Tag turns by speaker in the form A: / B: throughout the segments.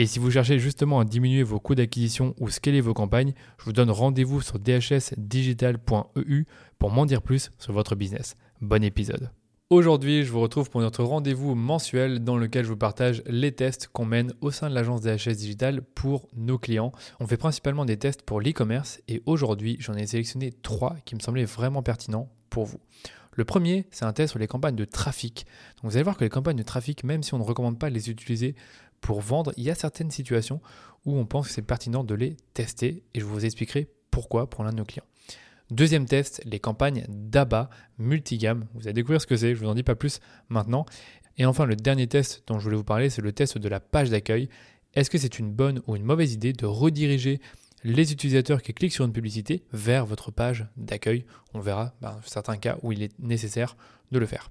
A: Et si vous cherchez justement à diminuer vos coûts d'acquisition ou scaler vos campagnes, je vous donne rendez-vous sur dhsdigital.eu pour m'en dire plus sur votre business. Bon épisode. Aujourd'hui, je vous retrouve pour notre rendez-vous mensuel dans lequel je vous partage les tests qu'on mène au sein de l'agence DHS Digital pour nos clients. On fait principalement des tests pour l'e-commerce et aujourd'hui, j'en ai sélectionné trois qui me semblaient vraiment pertinents pour vous. Le premier, c'est un test sur les campagnes de trafic. Donc vous allez voir que les campagnes de trafic, même si on ne recommande pas de les utiliser pour vendre, il y a certaines situations où on pense que c'est pertinent de les tester et je vous expliquerai pourquoi pour l'un de nos clients. Deuxième test, les campagnes d'ABA multigamme. Vous allez découvrir ce que c'est, je ne vous en dis pas plus maintenant. Et enfin, le dernier test dont je voulais vous parler, c'est le test de la page d'accueil. Est-ce que c'est une bonne ou une mauvaise idée de rediriger les utilisateurs qui cliquent sur une publicité vers votre page d'accueil? On verra ben, certains cas où il est nécessaire de le faire.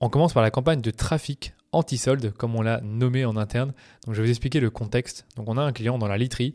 A: On commence par la campagne de trafic anti-solde, comme on l'a nommé en interne. Je vais vous expliquer le contexte. Donc on a un client dans la literie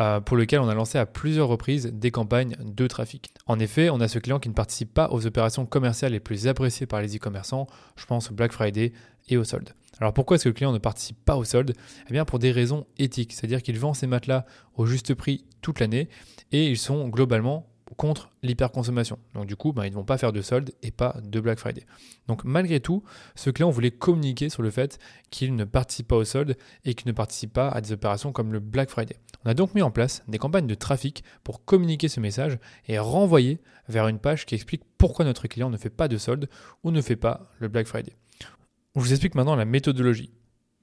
A: euh, pour lequel on a lancé à plusieurs reprises des campagnes de trafic. En effet, on a ce client qui ne participe pas aux opérations commerciales les plus appréciées par les e-commerçants. Je pense au Black Friday et au solde. Alors pourquoi est-ce que le client ne participe pas au solde? Eh bien pour des raisons éthiques, c'est-à-dire qu'il vend ses matelas au juste prix toute l'année et ils sont globalement contre l'hyperconsommation. Donc du coup, ben, ils ne vont pas faire de solde et pas de Black Friday. Donc malgré tout, ce client voulait communiquer sur le fait qu'il ne participe pas au solde et qu'il ne participe pas à des opérations comme le Black Friday. On a donc mis en place des campagnes de trafic pour communiquer ce message et renvoyer vers une page qui explique pourquoi notre client ne fait pas de solde ou ne fait pas le Black Friday. Je vous explique maintenant la méthodologie.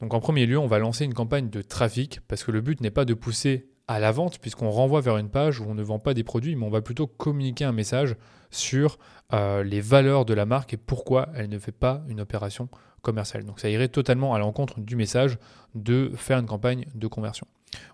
A: Donc en premier lieu, on va lancer une campagne de trafic parce que le but n'est pas de pousser à la vente, puisqu'on renvoie vers une page où on ne vend pas des produits, mais on va plutôt communiquer un message sur euh, les valeurs de la marque et pourquoi elle ne fait pas une opération commerciale. Donc ça irait totalement à l'encontre du message de faire une campagne de conversion.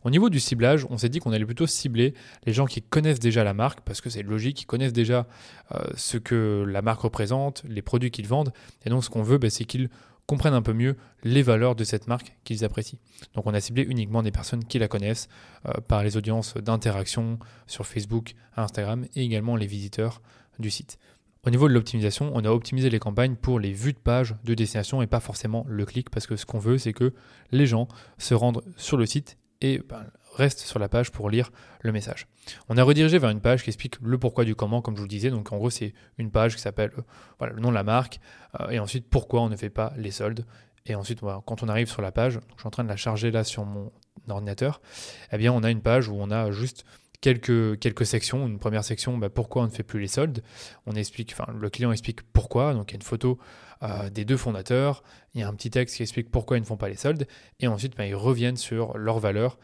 A: Au niveau du ciblage, on s'est dit qu'on allait plutôt cibler les gens qui connaissent déjà la marque, parce que c'est logique, ils connaissent déjà euh, ce que la marque représente, les produits qu'ils vendent, et donc ce qu'on veut, ben, c'est qu'ils comprennent un peu mieux les valeurs de cette marque qu'ils apprécient. Donc on a ciblé uniquement des personnes qui la connaissent euh, par les audiences d'interaction sur Facebook, Instagram et également les visiteurs du site. Au niveau de l'optimisation, on a optimisé les campagnes pour les vues de page de destination et pas forcément le clic parce que ce qu'on veut c'est que les gens se rendent sur le site et ben, reste sur la page pour lire le message. On a redirigé vers une page qui explique le pourquoi du comment, comme je vous le disais. Donc en gros, c'est une page qui s'appelle euh, le nom de la marque euh, et ensuite pourquoi on ne fait pas les soldes. Et ensuite, quand on arrive sur la page, je suis en train de la charger là sur mon ordinateur, eh bien on a une page où on a juste quelques, quelques sections. Une première section, bah, pourquoi on ne fait plus les soldes? On explique, enfin, le client explique pourquoi. Donc, il y a une photo euh, des deux fondateurs. Il y a un petit texte qui explique pourquoi ils ne font pas les soldes. Et ensuite, bah, ils reviennent sur leurs valeurs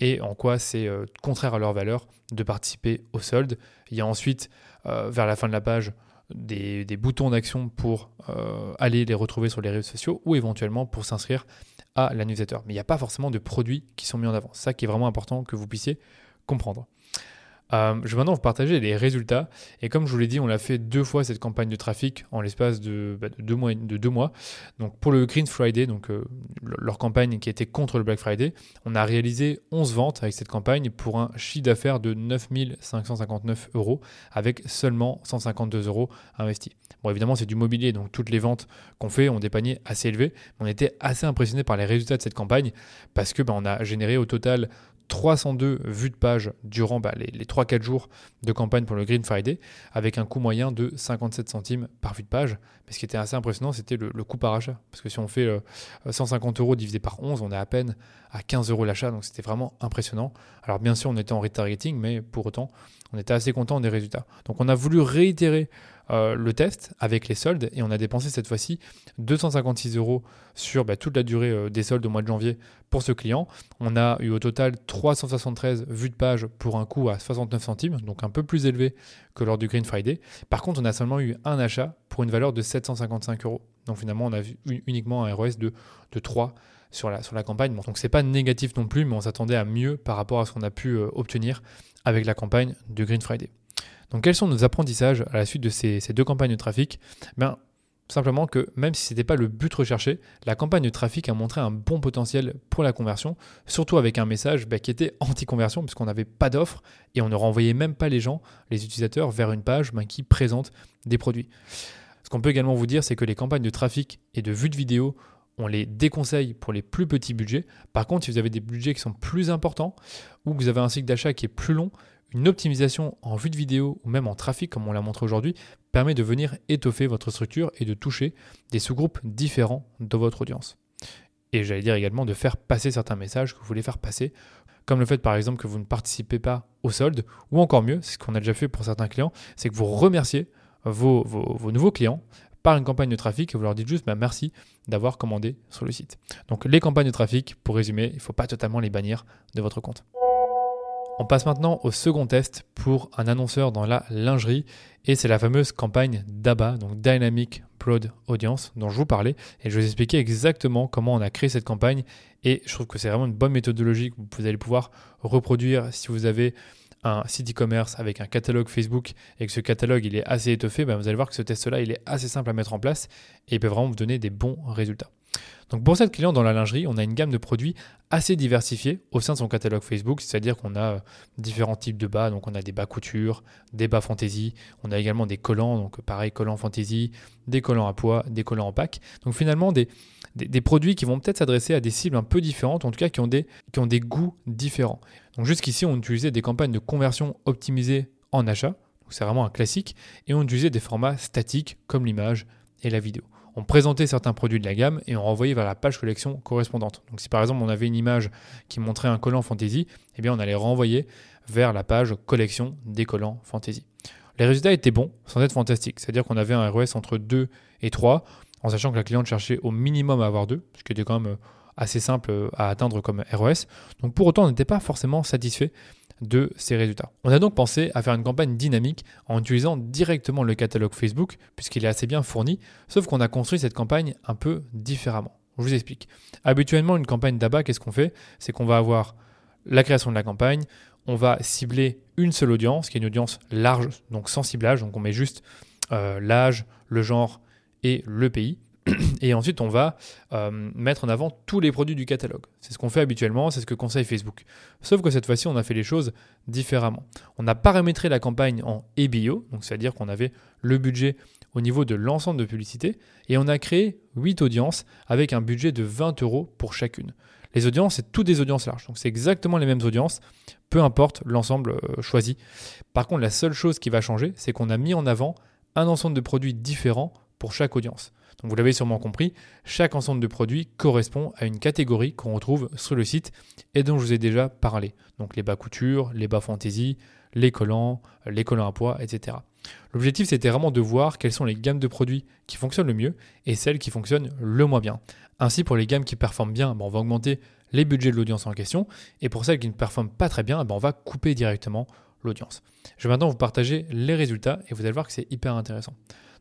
A: et en quoi c'est euh, contraire à leurs valeurs de participer aux soldes. Il y a ensuite, euh, vers la fin de la page, des, des boutons d'action pour aller les retrouver sur les réseaux sociaux ou éventuellement pour s'inscrire à la newsletter. Mais il n'y a pas forcément de produits qui sont mis en avant. Ça qui est vraiment important que vous puissiez comprendre. Euh, je vais maintenant vous partager les résultats. Et comme je vous l'ai dit, on l'a fait deux fois cette campagne de trafic en l'espace de, bah, deux mois, Donc pour le Green Friday, donc euh, leur campagne qui était contre le Black Friday, on a réalisé 11 ventes avec cette campagne pour un chiffre d'affaires de 9559 euros avec seulement 152 euros investis. Bon, évidemment, c'est du mobilier, donc toutes les ventes qu'on fait ont des paniers assez élevés. On était assez impressionné par les résultats de cette campagne parce que bah, on a généré au total 302 vues de page durant bah, les, 3-4 jours de campagne pour le Green Friday, avec un coût moyen de 57 centimes par vue de page. Mais ce qui était assez impressionnant, c'était le, coût par achat. Parce que si on fait 150 euh, euros divisé par 11, on est à peine à 15 euros l'achat, donc c'était vraiment impressionnant. Alors bien sûr, on était en retargeting, mais pour autant, on était assez content des résultats. Donc on a voulu réitérer euh, le test avec les soldes et on a dépensé cette fois-ci 256 euros sur bah, toute la durée euh, des soldes au mois de janvier pour ce client. On a eu au total 373 vues de page pour un coût à 69 centimes, donc un peu plus élevé que lors du Green Friday. Par contre, on a seulement eu un achat pour une valeur de 755 euros. Donc finalement, on a uniquement un ROS de, de 3 sur la, campagne. Bon, donc c'est pas négatif non plus, mais on s'attendait à mieux par rapport à ce qu'on a pu euh, obtenir avec la campagne de Green Friday. Donc quels sont nos apprentissages à la suite de ces, deux campagnes de trafic? Ben, Simplement que même si ce n'était pas le but recherché, la campagne de trafic a montré un bon potentiel pour la conversion, surtout avec un message ben, qui était anti-conversion puisqu'on n'avait pas d'offre et on ne renvoyait même pas les gens, les utilisateurs, vers une page ben, qui présente des produits. Ce qu'on peut également vous dire, c'est que les campagnes de trafic et de vue de vidéo, on les déconseille pour les plus petits budgets. Par contre, si vous avez des budgets qui sont plus importants ou que vous avez un cycle d'achat qui est plus long, une optimisation en vue de vidéo ou même en trafic, comme on l'a montré aujourd'hui, permet de venir étoffer votre structure et de toucher des sous-groupes différents de votre audience. Et j'allais dire également de faire passer certains messages que vous voulez faire passer, comme le fait par exemple que vous ne participez pas au solde, ou encore mieux, c'est ce qu'on a déjà fait pour certains clients, c'est que vous remerciez vos, nouveaux clients par une campagne de trafic et vous leur dites juste bah, merci d'avoir commandé sur le site. Donc les campagnes de trafic, pour résumer, il ne faut pas totalement les bannir de votre compte. On passe maintenant au second test pour un annonceur dans la lingerie et c'est la fameuse campagne DABA, donc Dynamic Broad Audience, dont je vous parlais et je vais vous expliquer exactement comment on a créé cette campagne et je trouve que c'est vraiment une bonne méthodologie que vous allez pouvoir reproduire si vous avez un site e-commerce avec un catalogue Facebook et que ce catalogue est assez étoffé, ben vous allez voir que ce test-là il est assez simple à mettre en place et il peut vraiment vous donner des bons résultats. Donc pour cette client dans la lingerie, on a une gamme de produits assez diversifiée au sein de son catalogue Facebook, c'est-à-dire qu'on a euh, différents types de bas, donc on a des bas couture, des bas fantaisie, on a également des collants, donc pareil collants fantaisie, des collants à poids, des collants en pack. Donc finalement des, des, produits qui vont peut-être s'adresser à des cibles un peu différentes, en tout cas qui ont des, qui ont des goûts différents. Donc jusqu'ici on utilisait des campagnes de conversion optimisées en achat, c'est vraiment un classique, et on utilisait des formats statiques comme l'image et la vidéo on présentait certains produits de la gamme et on renvoyait vers la page collection correspondante. Donc si par exemple on avait une image qui montrait un collant fantasy, eh on allait renvoyer vers la page collection des collants fantasy. Les résultats étaient bons, sans être fantastiques. C'est-à-dire qu'on avait un ROS entre 2 et 3, en sachant que la cliente cherchait au minimum à avoir 2, ce qui était quand même assez simple à atteindre comme ROS. Donc pour autant, on n'était pas forcément satisfait de ces résultats. On a donc pensé à faire une campagne dynamique en utilisant directement le catalogue Facebook, puisqu'il est assez bien fourni, sauf qu'on a construit cette campagne un peu différemment. Je vous explique. Habituellement, une campagne d'abat, qu'est-ce qu'on fait? C'est qu'on va avoir la création de la campagne, on va cibler une seule audience, qui est une audience large, donc sans ciblage, donc on met juste euh, l'âge, le genre et le pays. Et ensuite, on va euh, mettre en avant tous les produits du catalogue. C'est ce qu'on fait habituellement, c'est ce que conseille Facebook. Sauf que cette fois-ci, on a fait les choses différemment. On a paramétré la campagne en EBO, donc c'est-à-dire qu'on avait le budget au niveau de l'ensemble de publicité, et on a créé 8 audiences avec un budget de 20 euros pour chacune. Les audiences, c'est toutes des audiences larges, donc c'est exactement les mêmes audiences, peu importe l'ensemble euh, choisi. Par contre, la seule chose qui va changer, c'est qu'on a mis en avant un ensemble de produits différents pour chaque audience vous l'avez sûrement compris, chaque ensemble de produits correspond à une catégorie qu'on retrouve sur le site et dont je vous ai déjà parlé. Donc les bas couture, les bas fantaisie, les collants, les collants à poids, etc. L'objectif c'était vraiment de voir quelles sont les gammes de produits qui fonctionnent le mieux et celles qui fonctionnent le moins bien. Ainsi pour les gammes qui performent bien, ben, on va augmenter les budgets de l'audience en question et pour celles qui ne performent pas très bien, ben, on va couper directement l'audience. Je vais maintenant vous partager les résultats et vous allez voir que c'est hyper intéressant.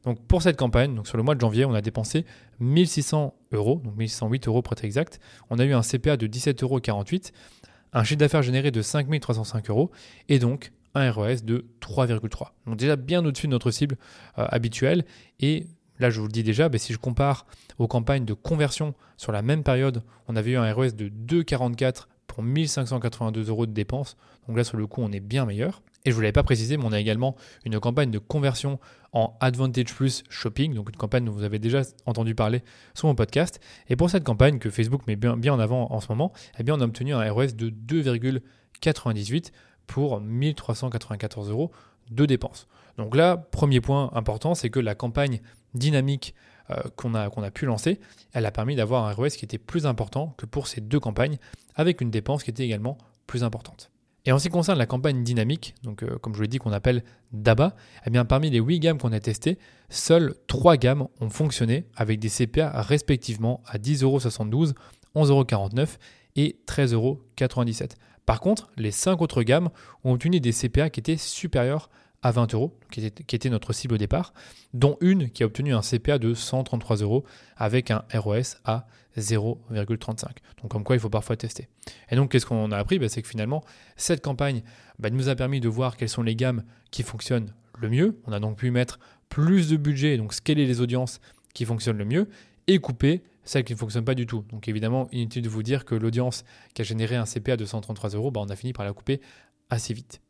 A: Donc pour cette campagne, sur le mois de janvier, on a dépensé 1600 euros, donc 1608 euros pour être exact. On a eu un CPA de 17,48 euros, un chiffre d'affaires généré de 5305 euros et donc un ROS de 3,3. Donc déjà bien au-dessus de notre cible euh, habituelle. Et là, je vous le dis déjà, ben, si je compare aux campagnes de conversion sur la même période, on avait eu un ROS de 2,44 pour 1582 euros de dépenses. Donc là, sur le coup, on est bien meilleur. Et je ne vous l'avais pas précisé, mais on a également une campagne de conversion en Advantage Plus Shopping, donc une campagne dont vous avez déjà entendu parler sur mon podcast. Et pour cette campagne que Facebook met bien, en avant en ce moment, eh bien on a obtenu un ROS de 2,98 pour 1394 euros de dépenses. Donc là, premier point important, c'est que la campagne dynamique euh, qu'on a, qu'on a pu lancer, elle a permis d'avoir un ROS qui était plus important que pour ces deux campagnes, avec une dépense qui était également plus importante. Et en ce qui concerne la campagne dynamique, euh, comme je vous l'ai dit qu'on appelle DABA, eh parmi les 8 gammes qu'on a testées, seules 3 gammes ont fonctionné avec des CPA respectivement à 10,72€, 11,49€ et 13,97€. Par contre, les 5 autres gammes ont obtenu des CPA qui étaient supérieurs 20 euros, qui était, notre cible au départ, dont une qui a obtenu un CPA de 133 euros avec un ROS à 0,35. Donc comme quoi il faut parfois tester. Et donc qu'est-ce qu'on a appris? Bah, C'est que finalement, cette campagne bah, nous a permis de voir quelles sont les gammes qui fonctionnent le mieux. On a donc pu mettre plus de budget, donc scaler les audiences qui fonctionnent le mieux, et couper celles qui ne fonctionnent pas du tout. Donc évidemment, inutile de vous dire que l'audience qui a généré un CPA de 133 euros, bah, on a fini par la couper assez vite.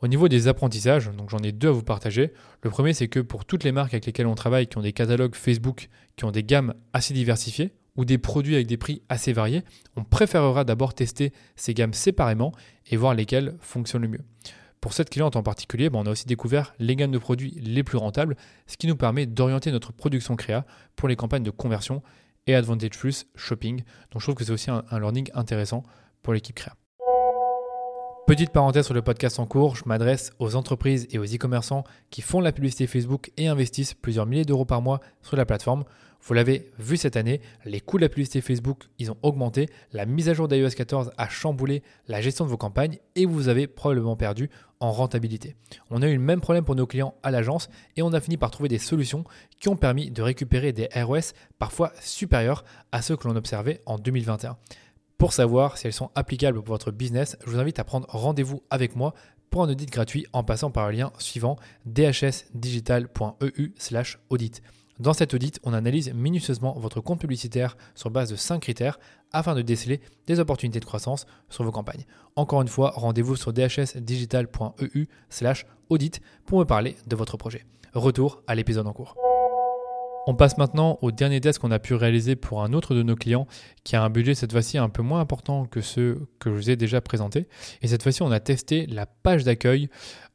A: Au niveau des apprentissages, donc j'en ai deux à vous partager. Le premier, c'est que pour toutes les marques avec lesquelles on travaille, qui ont des catalogues Facebook, qui ont des gammes assez diversifiées, ou des produits avec des prix assez variés, on préférera d'abord tester ces gammes séparément et voir lesquelles fonctionnent le mieux. Pour cette cliente en particulier, ben, on a aussi découvert les gammes de produits les plus rentables, ce qui nous permet d'orienter notre production créa pour les campagnes de conversion et Advantage Plus Shopping. Donc je trouve que c'est aussi un, un learning intéressant pour l'équipe créa. Petite parenthèse sur le podcast en cours, je m'adresse aux entreprises et aux e-commerçants qui font la publicité Facebook et investissent plusieurs milliers d'euros par mois sur la plateforme. Vous l'avez vu cette année, les coûts de la publicité Facebook, ils ont augmenté, la mise à jour d'iOS 14 a chamboulé la gestion de vos campagnes et vous avez probablement perdu en rentabilité. On a eu le même problème pour nos clients à l'agence et on a fini par trouver des solutions qui ont permis de récupérer des ROS parfois supérieurs à ceux que l'on observait en 2021. Pour savoir si elles sont applicables pour votre business, je vous invite à prendre rendez-vous avec moi pour un audit gratuit en passant par le lien suivant dhsdigital.eu/audit. Dans cet audit, on analyse minutieusement votre compte publicitaire sur base de 5 critères afin de déceler des opportunités de croissance sur vos campagnes. Encore une fois, rendez-vous sur dhsdigital.eu/audit pour me parler de votre projet. Retour à l'épisode en cours. On passe maintenant au dernier test qu'on a pu réaliser pour un autre de nos clients qui a un budget cette fois-ci un peu moins important que ceux que je vous ai déjà présentés. Et cette fois-ci, on a testé la page d'accueil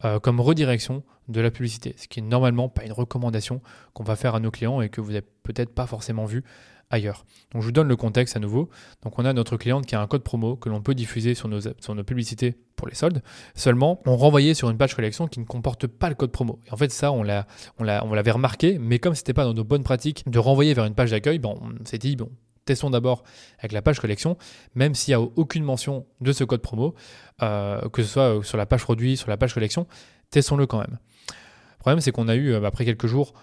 A: euh, comme redirection de la publicité, ce qui est normalement pas une recommandation qu'on va faire à nos clients et que vous n'avez peut-être pas forcément vu ailleurs. Donc je vous donne le contexte à nouveau. Donc on a notre cliente qui a un code promo que l'on peut diffuser sur nos, sur nos publicités pour les soldes. Seulement, on renvoyait sur une page collection qui ne comporte pas le code promo. Et en fait, ça, on l'a, on on l'avait remarqué, mais comme c'était pas dans nos bonnes pratiques de renvoyer vers une page d'accueil, bon, on s'est dit bon. Testons d'abord avec la page collection, même s'il n'y a aucune mention de ce code promo, euh, que ce soit sur la page produit, sur la page collection, testons-le quand même. Le problème, c'est qu'on a eu, euh, après quelques jours,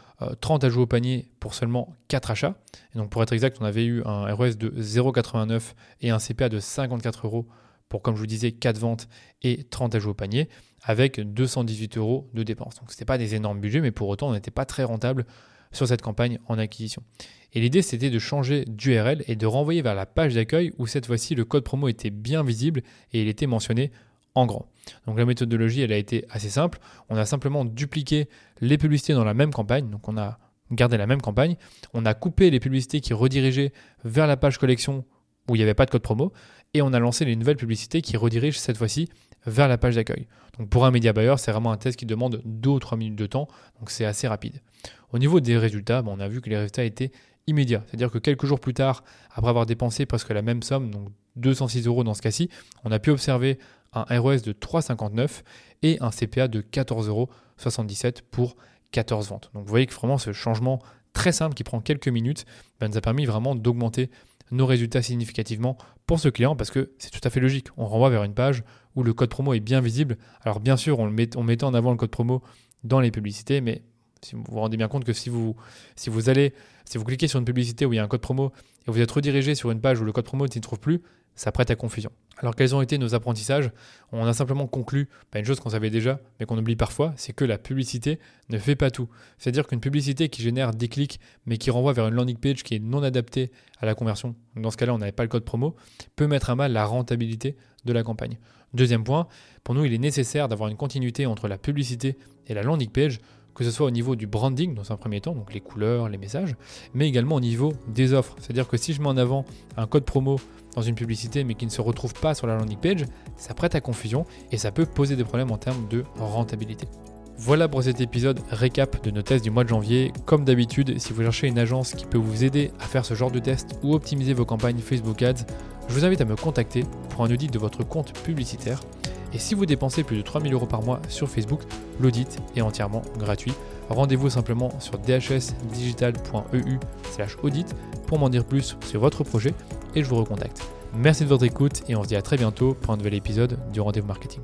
A: 30 euh, ajouts au panier pour seulement 4 achats. Et donc, pour être exact, on avait eu un ROS de 0,89 et un CPA de 54 euros pour, comme je vous disais, 4 ventes et 30 ajouts au panier, avec 218 euros de dépenses. Donc, ce n'était pas des énormes budgets, mais pour autant, on n'était pas très rentable sur cette campagne en acquisition. Et l'idée, c'était de changer d'URL et de renvoyer vers la page d'accueil où cette fois-ci, le code promo était bien visible et il était mentionné en grand. Donc la méthodologie, elle a été assez simple. On a simplement dupliqué les publicités dans la même campagne. Donc on a gardé la même campagne. On a coupé les publicités qui redirigeaient vers la page collection où il n'y avait pas de code promo. Et on a lancé les nouvelles publicités qui redirigent cette fois-ci vers la page d'accueil. Donc pour un média buyer, c'est vraiment un test qui demande 2 ou 3 minutes de temps. Donc c'est assez rapide. Au niveau des résultats, on a vu que les résultats étaient immédiats. C'est-à-dire que quelques jours plus tard, après avoir dépensé presque la même somme, donc 206 euros dans ce cas-ci, on a pu observer un ROS de 3,59 et un CPA de 14,77 euros pour 14 ventes. Donc vous voyez que vraiment ce changement très simple qui prend quelques minutes ben, nous a permis vraiment d'augmenter nos résultats significativement pour ce client parce que c'est tout à fait logique. On renvoie vers une page où le code promo est bien visible. Alors bien sûr, on, met, on mettait en avant le code promo dans les publicités, mais si vous vous rendez bien compte que si vous, si vous allez, si vous cliquez sur une publicité où il y a un code promo et vous êtes redirigé sur une page où le code promo ne s'y trouve plus, ça prête à confusion. Alors quels ont été nos apprentissages? On a simplement conclu pas une chose qu'on savait déjà, mais qu'on oublie parfois, c'est que la publicité ne fait pas tout. C'est-à-dire qu'une publicité qui génère des clics, mais qui renvoie vers une landing page qui est non adaptée à la conversion, dans ce cas-là on n'avait pas le code promo, peut mettre à mal la rentabilité de la campagne. Deuxième point, pour nous il est nécessaire d'avoir une continuité entre la publicité et la landing page que ce soit au niveau du branding dans un premier temps, donc les couleurs, les messages, mais également au niveau des offres. C'est-à-dire que si je mets en avant un code promo dans une publicité mais qui ne se retrouve pas sur la landing page, ça prête à confusion et ça peut poser des problèmes en termes de rentabilité. Voilà pour cet épisode récap de nos tests du mois de janvier. Comme d'habitude, si vous cherchez une agence qui peut vous aider à faire ce genre de test ou optimiser vos campagnes Facebook Ads, je vous invite à me contacter pour un audit de votre compte publicitaire. Et si vous dépensez plus de 3000 euros par mois sur Facebook, l'audit est entièrement gratuit. Rendez-vous simplement sur dhsdigital.eu audit pour m'en dire plus sur votre projet et je vous recontacte. Merci de votre écoute et on se dit à très bientôt pour un nouvel épisode du Rendez-vous Marketing.